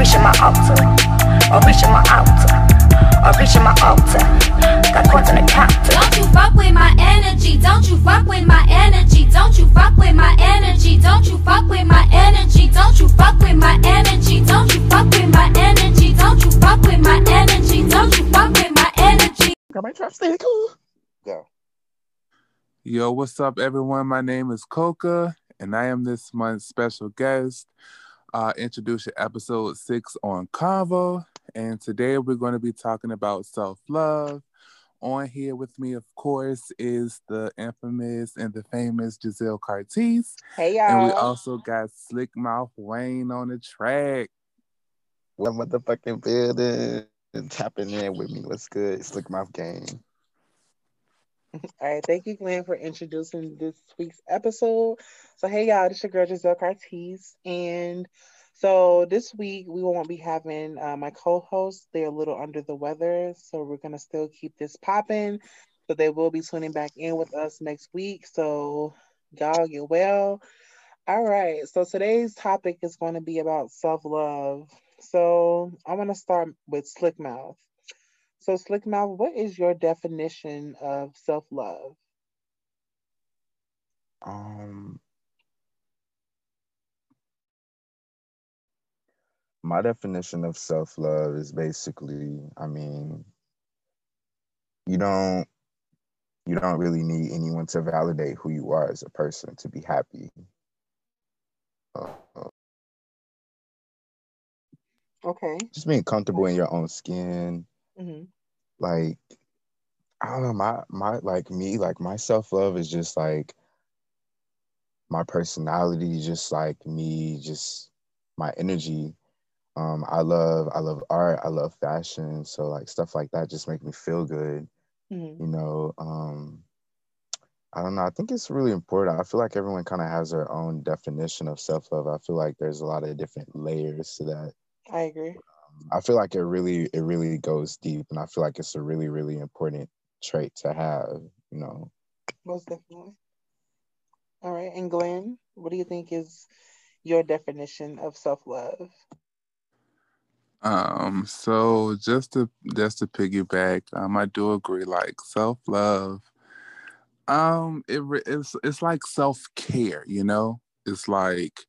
reaching my altar, or reaching my altar, or reaching my altar. Got coins on the counter. Don't you fuck with my energy. Don't you fuck with my energy. Don't you fuck with my energy. Don't you fuck with my energy. Don't you fuck with my energy. Don't you fuck with my energy. Don't you fuck with my energy. Don't you fuck with my energy. Got my trap stand. Go. Yo, what's up, everyone? My name is Coca, and I am this month's special guest. Uh, introduction episode six on Convo, and today we're going to be talking about self love. On here with me, of course, is the infamous and the famous Giselle Cartiz, Hey y'all. and we also got Slick Mouth Wayne on the track. What motherfucking building? Tapping in with me. What's good? Slick mouth game. All right, thank you, Glenn, for introducing this week's episode. So, hey, y'all, this is your girl Giselle Cartiz, and so this week we won't be having uh, my co-hosts. They're a little under the weather, so we're gonna still keep this popping. But they will be tuning back in with us next week. So, y'all get well. All right, so today's topic is going to be about self-love. So, I'm gonna start with Slick Mouth. So, Slick Mouth, what is your definition of self love? Um, my definition of self love is basically, I mean, you don't you don't really need anyone to validate who you are as a person to be happy. Uh, Okay. just being comfortable in your own skin, hmm like I don't know, my my like me, like my self love is just like my personality, just like me, just my energy. Um, I love I love art, I love fashion, so like stuff like that just make me feel good, hmm you know. Um, I don't know. I think it's really important. I feel like everyone kind of has their own definition of self love. I feel like there's a lot of different layers to that. I agree. I feel like it really it really goes deep, and I feel like it's a really really important trait to have. You know, Most definitely. All right. And Glenn, what do you think is your definition of self love? Um, so just to just to piggyback, um, I do agree. Like self love, um, it it's it's like self care. You know, it's like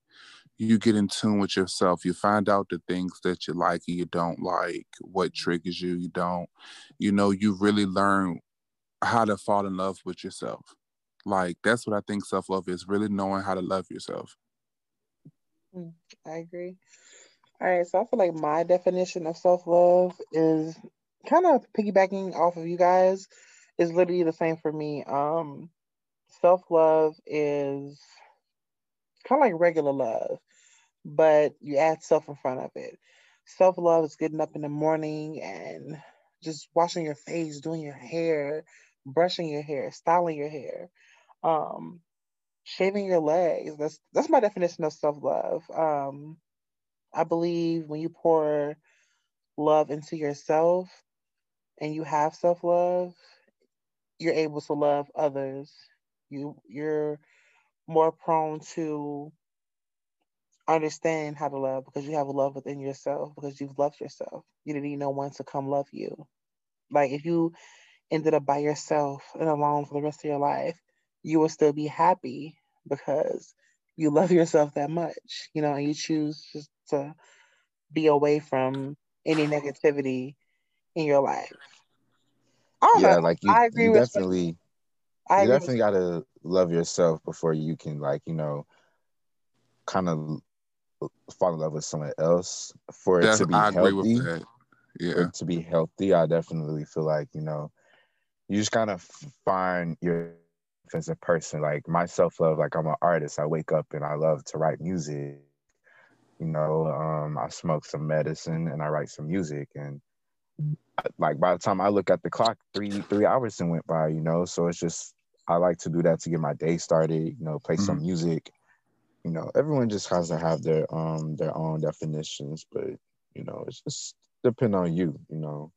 you get in tune with yourself. You find out the things that you like and you don't like, what triggers you, you don't. You know, you really learn how to fall in love with yourself. Like that's what I think self love is. Really knowing how to love yourself. I agree. All right. So I feel like my definition of self love is kind of piggybacking off of you guys is literally the same for me. Um, self love is kind of like regular love, but you add self in front of it. Self love is getting up in the morning and just washing your face, doing your hair, brushing your hair, styling your hair, um, shaving your legs. That's that's my definition of self love. Um, I believe when you pour love into yourself and you have self love, you're able to love others. You you're more prone to understand how to love because you have a love within yourself because you've loved yourself. You didn't need no one to come love you. Like if you ended up by yourself and alone for the rest of your life, you will still be happy because you love yourself that much, you know, and you choose just to be away from any negativity in your life. I don't yeah, know. like you, I agree you with definitely I you definitely gotta love yourself before you can like you know, kind of fall in love with someone else for it That's to be I healthy. with that. For Yeah. to be healthy, I definitely feel like you know, you just kind of find your as a person. Like my self love, like I'm an artist. I wake up and I love to write music. You know, um, I smoke some medicine and I write some music. And like by the time I look at the clock, three three hours and went by. You know, so it's just I like to do that to get my day started. You know, play some music. You know, everyone just has to have their um their own definitions, but you know, it's just depend on you. You know.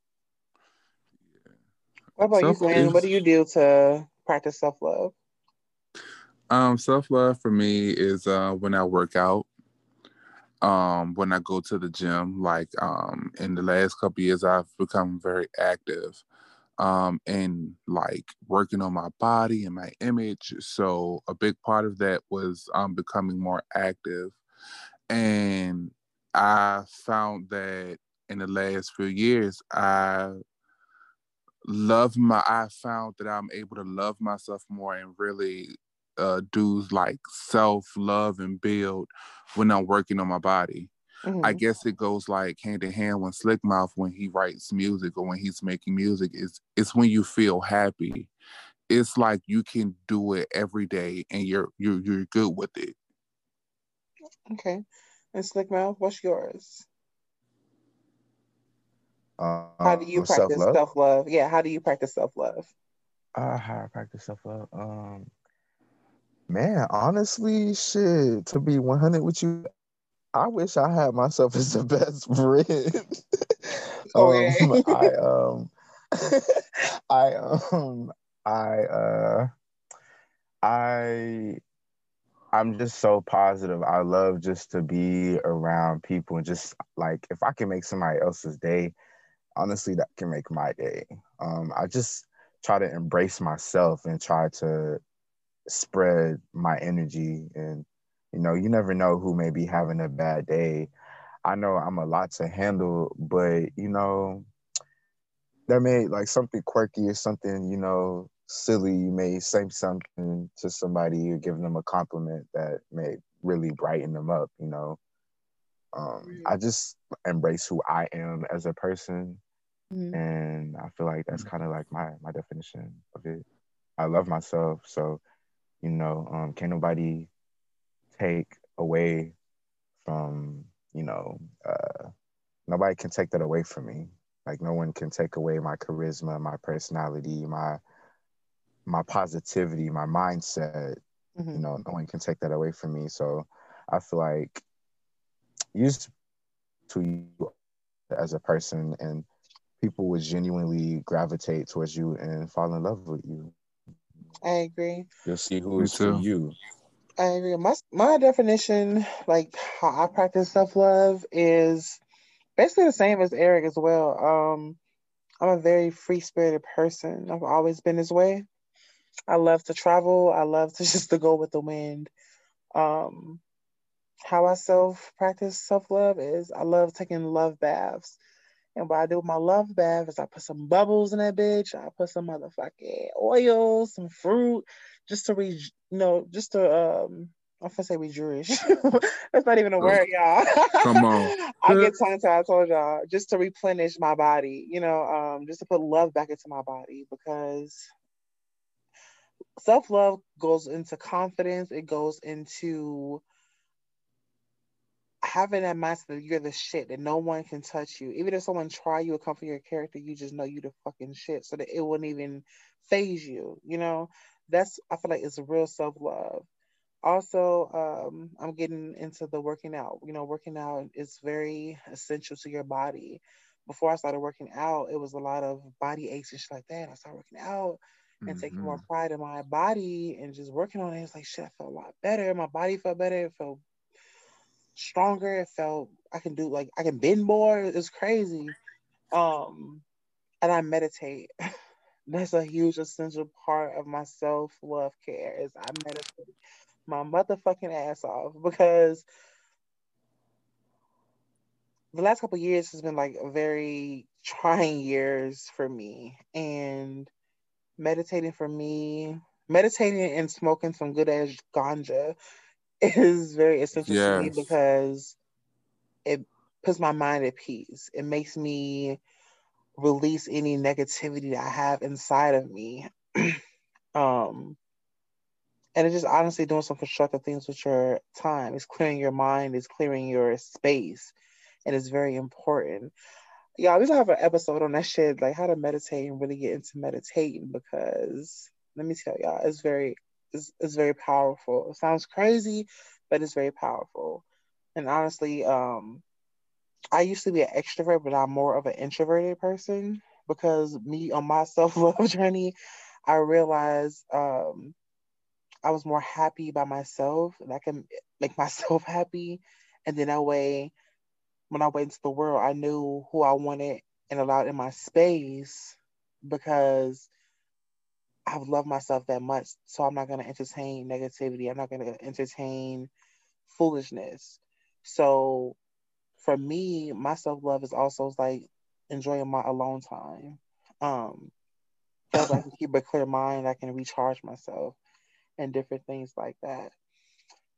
What about you, Self Glenn? What do you do to practice self love? Um, self love for me is uh when I work out. um, when I go to the gym. Like um, in the last couple years, I've become very active um, and like working on my body and my image. So a big part of that was um, becoming more active. And I found that in the last few years, I love my, I found that I'm able to love myself more and really uh, do like self love and build when I'm working on my body. Mm-hmm. I guess it goes like hand in hand when Slick Mouth when he writes music or when he's making music is it's when you feel happy. It's like you can do it every day and you're you're you're good with it. Okay. And Slick Mouth, what's yours? Uh, how do you practice self love? Yeah, how do you practice self love? Uh, how I practice self love. Um, man, honestly, shit. To be one hundred with you, I wish I had myself as the best friend. um, I um, I um, I uh, I I'm just so positive. I love just to be around people and just like if I can make somebody else's day, honestly, that can make my day. Um, I just try to embrace myself and try to spread my energy and you know, you never know who may be having a bad day. I know I'm a lot to handle, but you know, there may like something quirky or something, you know, silly. You may say something to somebody, or giving them a compliment that may really brighten them up, you know. Um, I just embrace who I am as a person. Mm-hmm. And I feel like that's kind of like my my definition of it. I love myself. So, you know, um, can nobody take away from, you know, uh, nobody can take that away from me. Like no one can take away my charisma, my personality, my my positivity, my mindset. Mm-hmm. You know, no one can take that away from me. So I feel like used to you as a person and people would genuinely gravitate towards you and fall in love with you. I agree. You'll see who is to you. I agree. My my definition, like how I practice self love, is basically the same as Eric as well. Um, I'm a very free spirited person. I've always been this way. I love to travel. I love to just to go with the wind. Um, how I self practice self love is I love taking love baths. And what I do with my love bath is I put some bubbles in that bitch. I put some motherfucking oil, some fruit, just to re, you know, just to um, I'm gonna say we Jewish. That's not even a word, y'all. Come on. I get tongue tied. I told y'all just to replenish my body. You know, um, just to put love back into my body because self love goes into confidence. It goes into having that mindset that you're the shit, that no one can touch you. Even if someone try you or come for your character, you just know you the fucking shit, so that it wouldn't even phase you. You know, that's I feel like it's a real self love. Also, um, I'm getting into the working out. You know, working out is very essential to your body. Before I started working out, it was a lot of body aches and shit like that. I started working out and mm-hmm. taking more mm-hmm. pride in my body and just working on it. It's like shit, I felt a lot better. My body felt better. It felt stronger. It felt I can do like I can bend more. It's crazy. Um, and I meditate. That's a huge essential part of my self love care. Is I meditate my motherfucking ass off because the last couple years has been like very trying years for me and meditating for me meditating and smoking some good ass ganja is very essential yes. to me because it puts my mind at peace. It makes me release any negativity that I have inside of me. um, and it's just honestly doing some constructive things with your time. It's clearing your mind, it's clearing your space, and it's very important. Yeah, we gonna have an episode on that shit, like how to meditate and really get into meditating because let me tell y'all, it's very it's, is very powerful. It sounds crazy, but it's very powerful. And honestly, um, I used to be an extrovert, but I'm more of an introverted person because me on my self love journey, I realized um, I was more happy by myself and I can make myself happy. And then that way, when I went into the world, I knew who I wanted and allowed in my space because I've loved myself that much. So I'm not going to entertain negativity. I'm not going to entertain foolishness. So for me, my self love is also like enjoying my alone time. Um, so I can keep a clear mind, I can recharge myself and different things like that.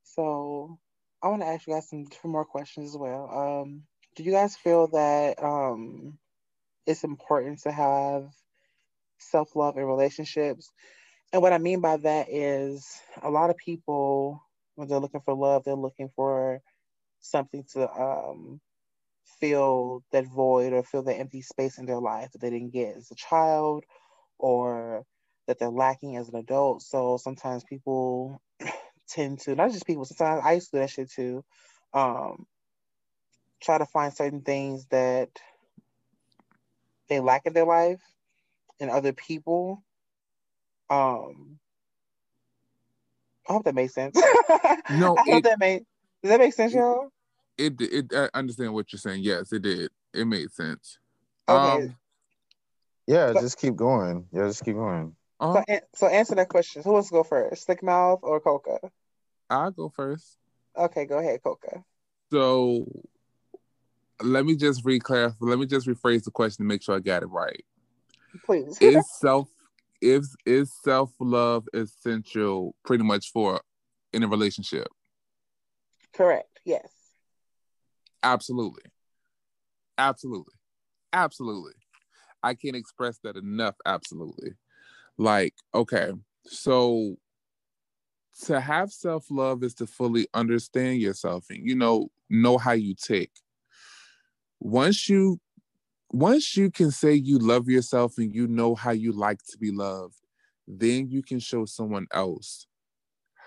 So I want to ask you guys some more questions as well. Um, do you guys feel that um, it's important to have self love in relationships? And what I mean by that is a lot of people, when they're looking for love, they're looking for something to um, fill that void or fill the empty space in their life that they didn't get as a child or that they're lacking as an adult. So sometimes people tend to, not just people, sometimes I used to do that shit too, um, try to find certain things that they lack in their life and other people. Um, I hope that makes sense. No, I hope it- that made. Does that make sense, y'all? It it I understand what you're saying. Yes, it did. It made sense. Okay. Um, Yeah, So- just keep going. Yeah, just keep going. uh, So, so answer that question. Who wants to go first, Slick Mouth or Coca? I'll go first. Okay, go ahead, Coca. So let me just reclarify. Let me just rephrase the question to make sure I got it right. Please. Is self is is self love essential pretty much for in a relationship? Correct. Yes. Absolutely. Absolutely. Absolutely. I can't express that enough. Absolutely. Like, okay, so to have self love is to fully understand yourself and, you know, know how you tick. Once you once you can say you love yourself and you know how you like to be loved, then you can show someone else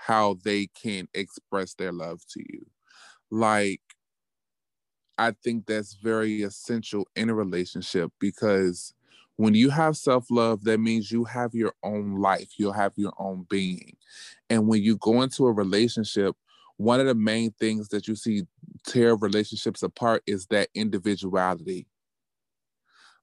how they can express their love to you. Like, I think that's very essential in a relationship because when you have self love, that means you have your own life, you'll have your own being. And when you go into a relationship, one of the main things that you see tear relationships apart is that individuality.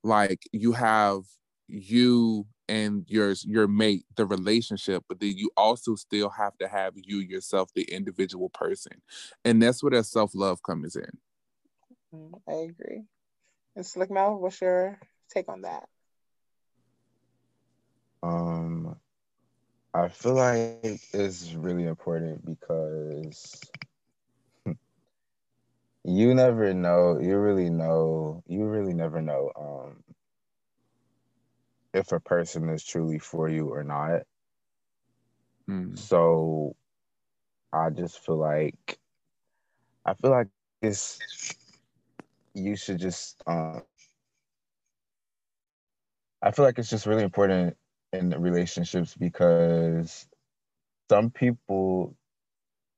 Like you have you and your your mate, the relationship, but then you also still have to have you yourself, the individual person. And that's where that self love comes in. Mm, I agree. And Slick Mouth, what's your take on that? Um, I feel like it's really important because you never know. You really know. You really never know um, if a person is truly for you or not. Mm. So I just feel like I feel like it's you should just um I feel like it's just really important in relationships because some people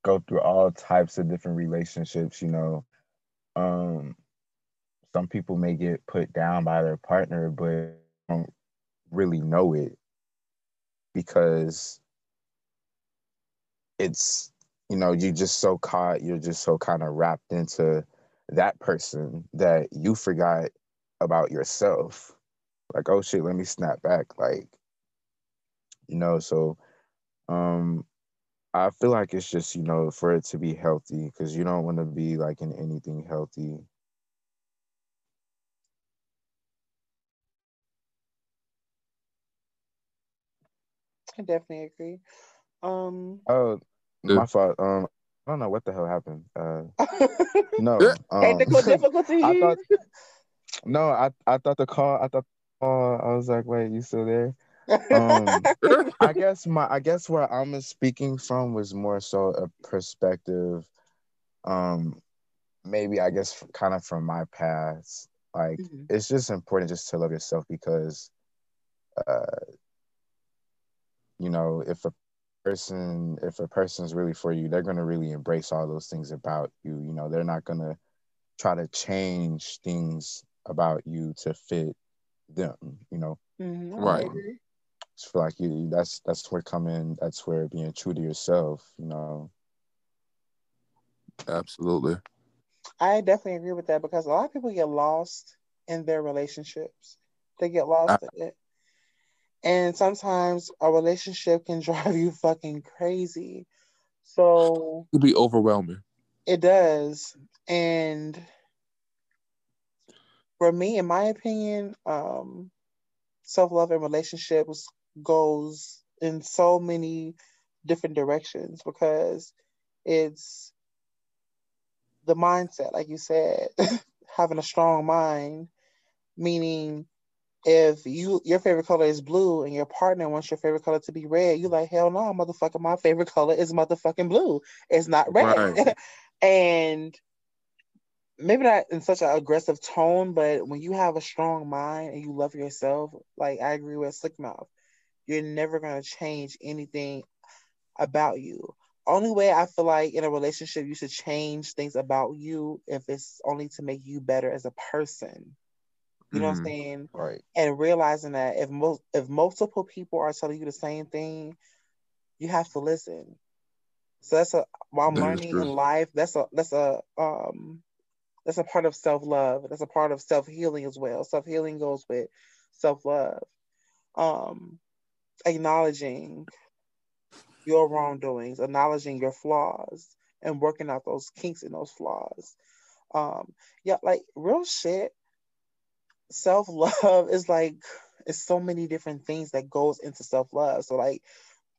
go through all types of different relationships, you know. Um some people may get put down by their partner but don't really know it because it's you know you're just so caught you're just so kind of wrapped into that person that you forgot about yourself. Like oh shit let me snap back like you know so um i feel like it's just you know for it to be healthy because you don't want to be like in anything healthy I definitely agree. Um, oh Yeah. my fault um i don't know what the hell happened uh no um, technical difficulties. I thought no i i thought the call i thought uh, i was like wait you still there um, I guess my I guess where I'm speaking from was more so a perspective, um, maybe I guess kind of from my past. Like Mhm. it's just important just to love yourself because, uh, you know, if a person if a person's really for you, they're gonna really embrace all those things about you. You know, they're not gonna try to change things about you to fit them. You know. Mhm, Right. it's just like you that's that's where coming that's where being true to yourself you know Absolutely. I definitely agree with that because a lot of people get lost in their relationships. They get lost in it. And sometimes a relationship can drive you fucking crazy. So it could be overwhelming. It does. And for me, in my opinion, um, self love and relationships goes in so many different directions because it's the mindset, like you said, having a strong mind, meaning if you your favorite color is blue and your partner wants your favorite color to be red, you like hell no, motherfucker. My favorite color is motherfucking blue. It's not red. Right. and maybe not in such an aggressive tone, but when you have a strong mind and you love yourself, like I agree with Slick Mouth, you're never gonna change anything about you. Only way I feel like in a relationship you should change things about you if it's only to make you better as a person. You know mm-hmm. what I'm mm-hmm. saying? Right. And realizing that if most if multiple people are telling you the same thing, you have to listen. So that's a while that learning in life. That's a that's a um that's a part of self love. That's a part of self healing as well. Self healing goes with self love. Um, acknowledging your wrongdoings, acknowledging your flaws, and working out those kinks and those flaws. Um, yeah, like real shit. Self love is like it's so many different things that goes into self love. So like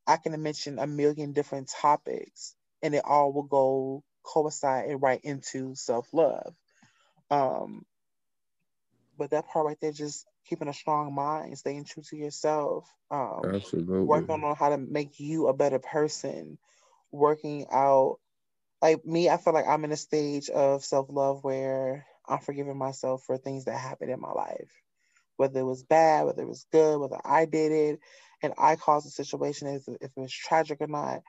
I can mention a million different topics, and it all will go coincide and right into self love. Um, but that part right there, just keeping a strong mind, staying true to yourself, um, Absolutely. working on how to make you a better person, working out. Like me, I feel like I'm in a stage of self love where I'm forgiving myself for things that happened in my life, whether it was bad, whether it was good, whether I did it and I caused the situation, if it was tragic or not.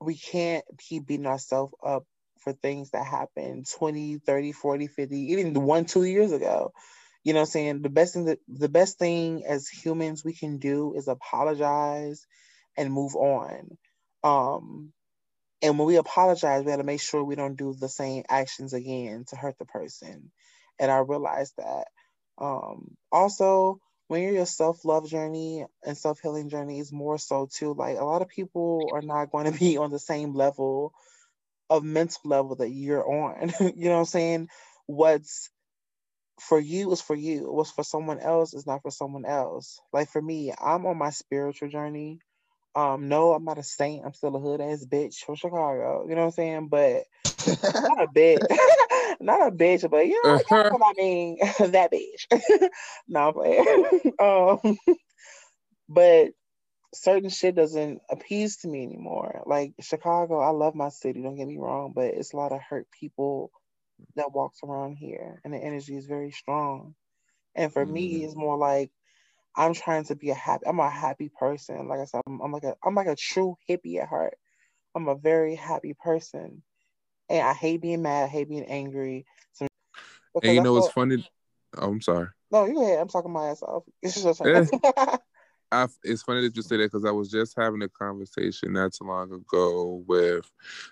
We can't keep beating ourselves up for things that happened 20, 30, 40, 50, even one, two years ago. You know what I'm saying? The best thing that the best thing as humans we can do is apologize and move on. Um and when we apologize, we have to make sure we don't do the same actions again to hurt the person. And I realized that. Um also when you're your self-love journey and self-healing journey is more so too like a lot of people are not going to be on the same level of mental level that you're on. you know what I'm saying? What's for you is for you. What's for someone else is not for someone else. Like for me, I'm on my spiritual journey. Um, no, I'm not a saint. I'm still a hood ass bitch from Chicago. You know what I'm saying? But not a bitch. not a bitch, but you know, uh-huh. what I mean. that bitch. no, but um, but certain shit doesn't appease to me anymore. Like Chicago, I love my city, don't get me wrong, but it's a lot of hurt people that walks around here and the energy is very strong. And for mm-hmm. me, it's more like I'm trying to be a happy I'm a happy person. Like I said, I'm, I'm like a I'm like a true hippie at heart. I'm a very happy person. And I hate being mad, I hate being angry. So, and you know what's funny? Oh, I'm sorry. No, you go ahead. I'm talking my ass off. It's just eh. I, it's funny that you say that because I was just having a conversation not too long ago with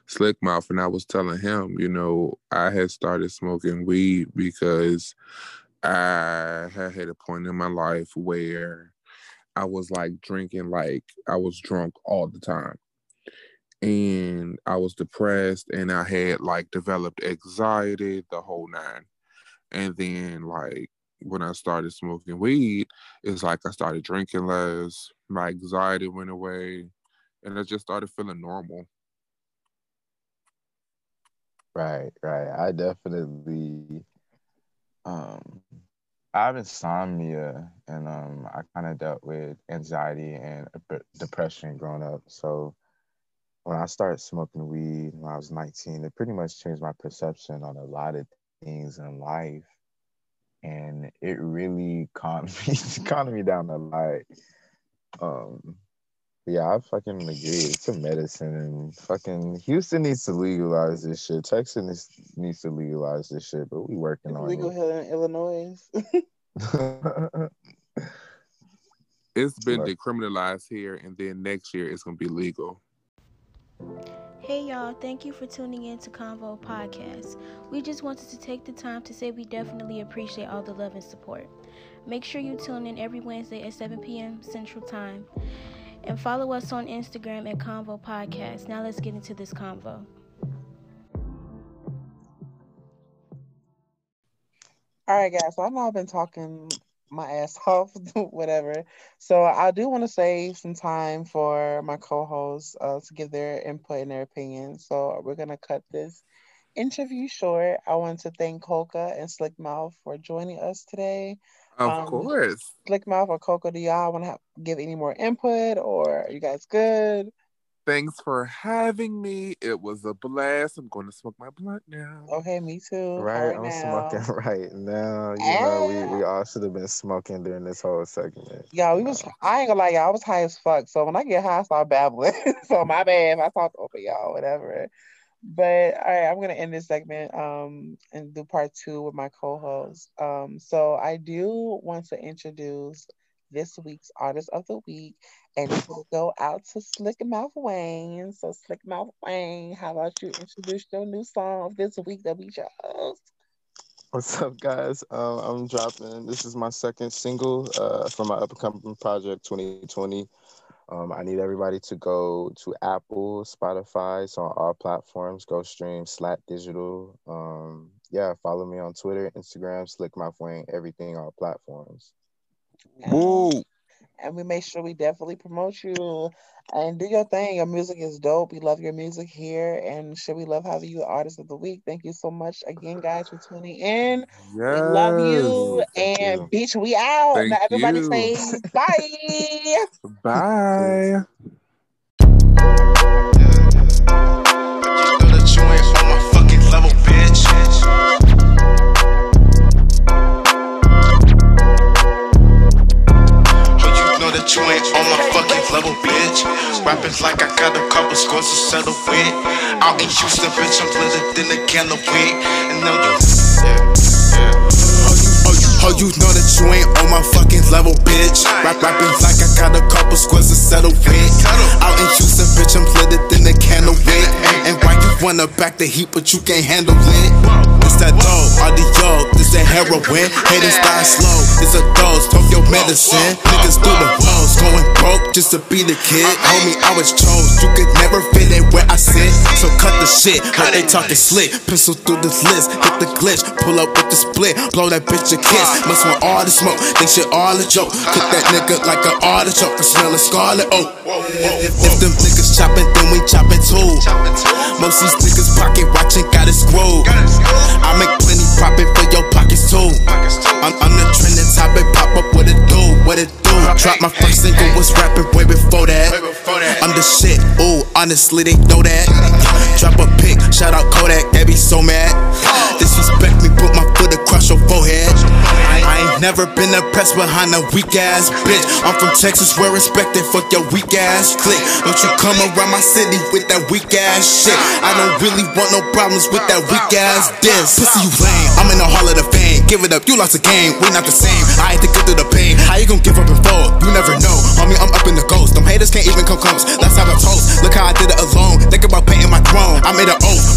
Slick Mouth, and I was telling him, you know, I had started smoking weed because I had a point in my life where I was like drinking, like I was drunk all the time. And I was depressed, and I had like developed anxiety, the whole nine. And then, like, when I started smoking weed, it's like I started drinking less, my anxiety went away, and I just started feeling normal. Right, right. I definitely um I have insomnia and um I kind of dealt with anxiety and depression growing up. So when I started smoking weed when I was 19, it pretty much changed my perception on a lot of things in life and it really calmed me calmed me down a lot. Um, yeah, I fucking agree. It's a medicine, and fucking Houston needs to legalize this shit. Texas needs, needs to legalize this shit, but we working it's on legal it. here in Illinois. it's been decriminalized here, and then next year it's gonna be legal. Hey y'all, thank you for tuning in to Convo Podcast. We just wanted to take the time to say we definitely appreciate all the love and support. Make sure you tune in every Wednesday at 7 p.m. Central Time and follow us on Instagram at Convo Podcast. Now let's get into this convo. All right, guys. So I know I've been talking my ass off, whatever. So I do want to save some time for my co-hosts uh, to give their input and their opinion. So we're gonna cut this interview short. I want to thank Coca and Slick Mouth for joining us today. Of Um, course. Slick Mouth or Coca, do y'all want to give any more input, or are you guys good? Thanks for having me. It was a blast. I'm going to smoke my blunt now. Okay, me too. Right, Right I'm now. smoking right now. You know, we, we all should have been smoking during this whole segment. Yeah, we was. I ain't gonna lie, y'all. I was high as fuck. So when I get high, I start babbling. so my bad if I talk over y'all, whatever. But all right, I'm gonna end this segment um and do part two with my co-host. Um, so I do want to introduce this week's artist of the week, and it will go out to Slick Mouth Wayne. So Slick Mouth Wayne, how about you introduce your new song this week that we chose? What's up, guys? Um, I'm dropping. This is my second single uh, from my upcoming project, 2020. Um, I need everybody to go to Apple, Spotify, so on all platforms. Go stream Slat Digital. Um, yeah, follow me on Twitter, Instagram, Slick Mouth Wayne, everything, all platforms. Woo. And we make sure we definitely promote you and do your thing. Your music is dope. We love your music here, and should we love having you artist of the week? Thank you so much again, guys, for tuning in. Yes. We love you, Thank and you. bitch, we out. Thank now everybody you. say bye. Bye. Rapping like I got a couple scores to settle with. Out in Houston, bitch, I'm litter than a can of weed. And now you, yeah. Oh, you, oh, you, know that you ain't on my fucking level, bitch. Rap, rapping like I got a couple squares to settle with. Out in Houston, bitch, I'm litter than a can of. And why you wanna back the heat, but you can't handle it? It's that dope, audio, this that heroin. Haters die slow, it's a dose, Tokyo medicine. Niggas through the walls, going broke just to be the kid. Homie, I was chose, you could never fit in where I sit. So cut the shit, how they talking slick. Pencil through this list, hit the glitch, pull up with the split, blow that bitch a kiss. Must want all the smoke, think shit all a joke. Cook that nigga like an artichoke, I smell a scarlet oak. If, if them niggas chopping, then we chopping too. Most these niggas pocket watching got it screwed. I make plenty profit for your pockets too. I'm, I'm the trending topic, pop up what it do, what it do. Drop my first single, was rapping way before that. I'm the shit, ooh, honestly they know that. Drop a pic, shout out Kodak, they be so mad. Disrespect me, put my foot across your forehead. I, ain't never been oppressed behind a weak ass bitch. I'm from Texas, where respected, fuck your weak ass clique. Don't you come around my city with that weak ass shit. I don't really want no problems with that weak ass diss. Pussy, you lame. I'm in the hall of the fame. Give it up, you lost the game. We not the same. I had to get through the pain. How you gon' give up and fold? You never know. Homie, I'm up in the ghost. Them haters can't even come close. Let's have a toast. Look how I did it alone. Think about painting my throne. I made an oath.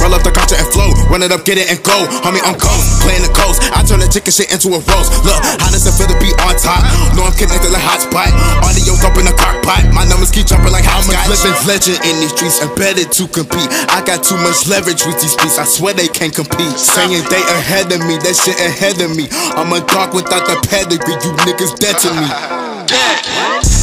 Run it up, get it and go. Homie, I'm ghost. Playing the coast. I turn the chicken shit into a roast. Look, how does it feel to be on top? Know I'm connected like hotspot. Audio up in the crock pot. My numbers keep jumping like hot I'm a living legend in these streets. Embedded to compete. I got too much leverage with these beats. I swear they can't compete. Saying they ahead of me. That shit ahead of me. I'm a dog without the pedigree. You niggas dead to me.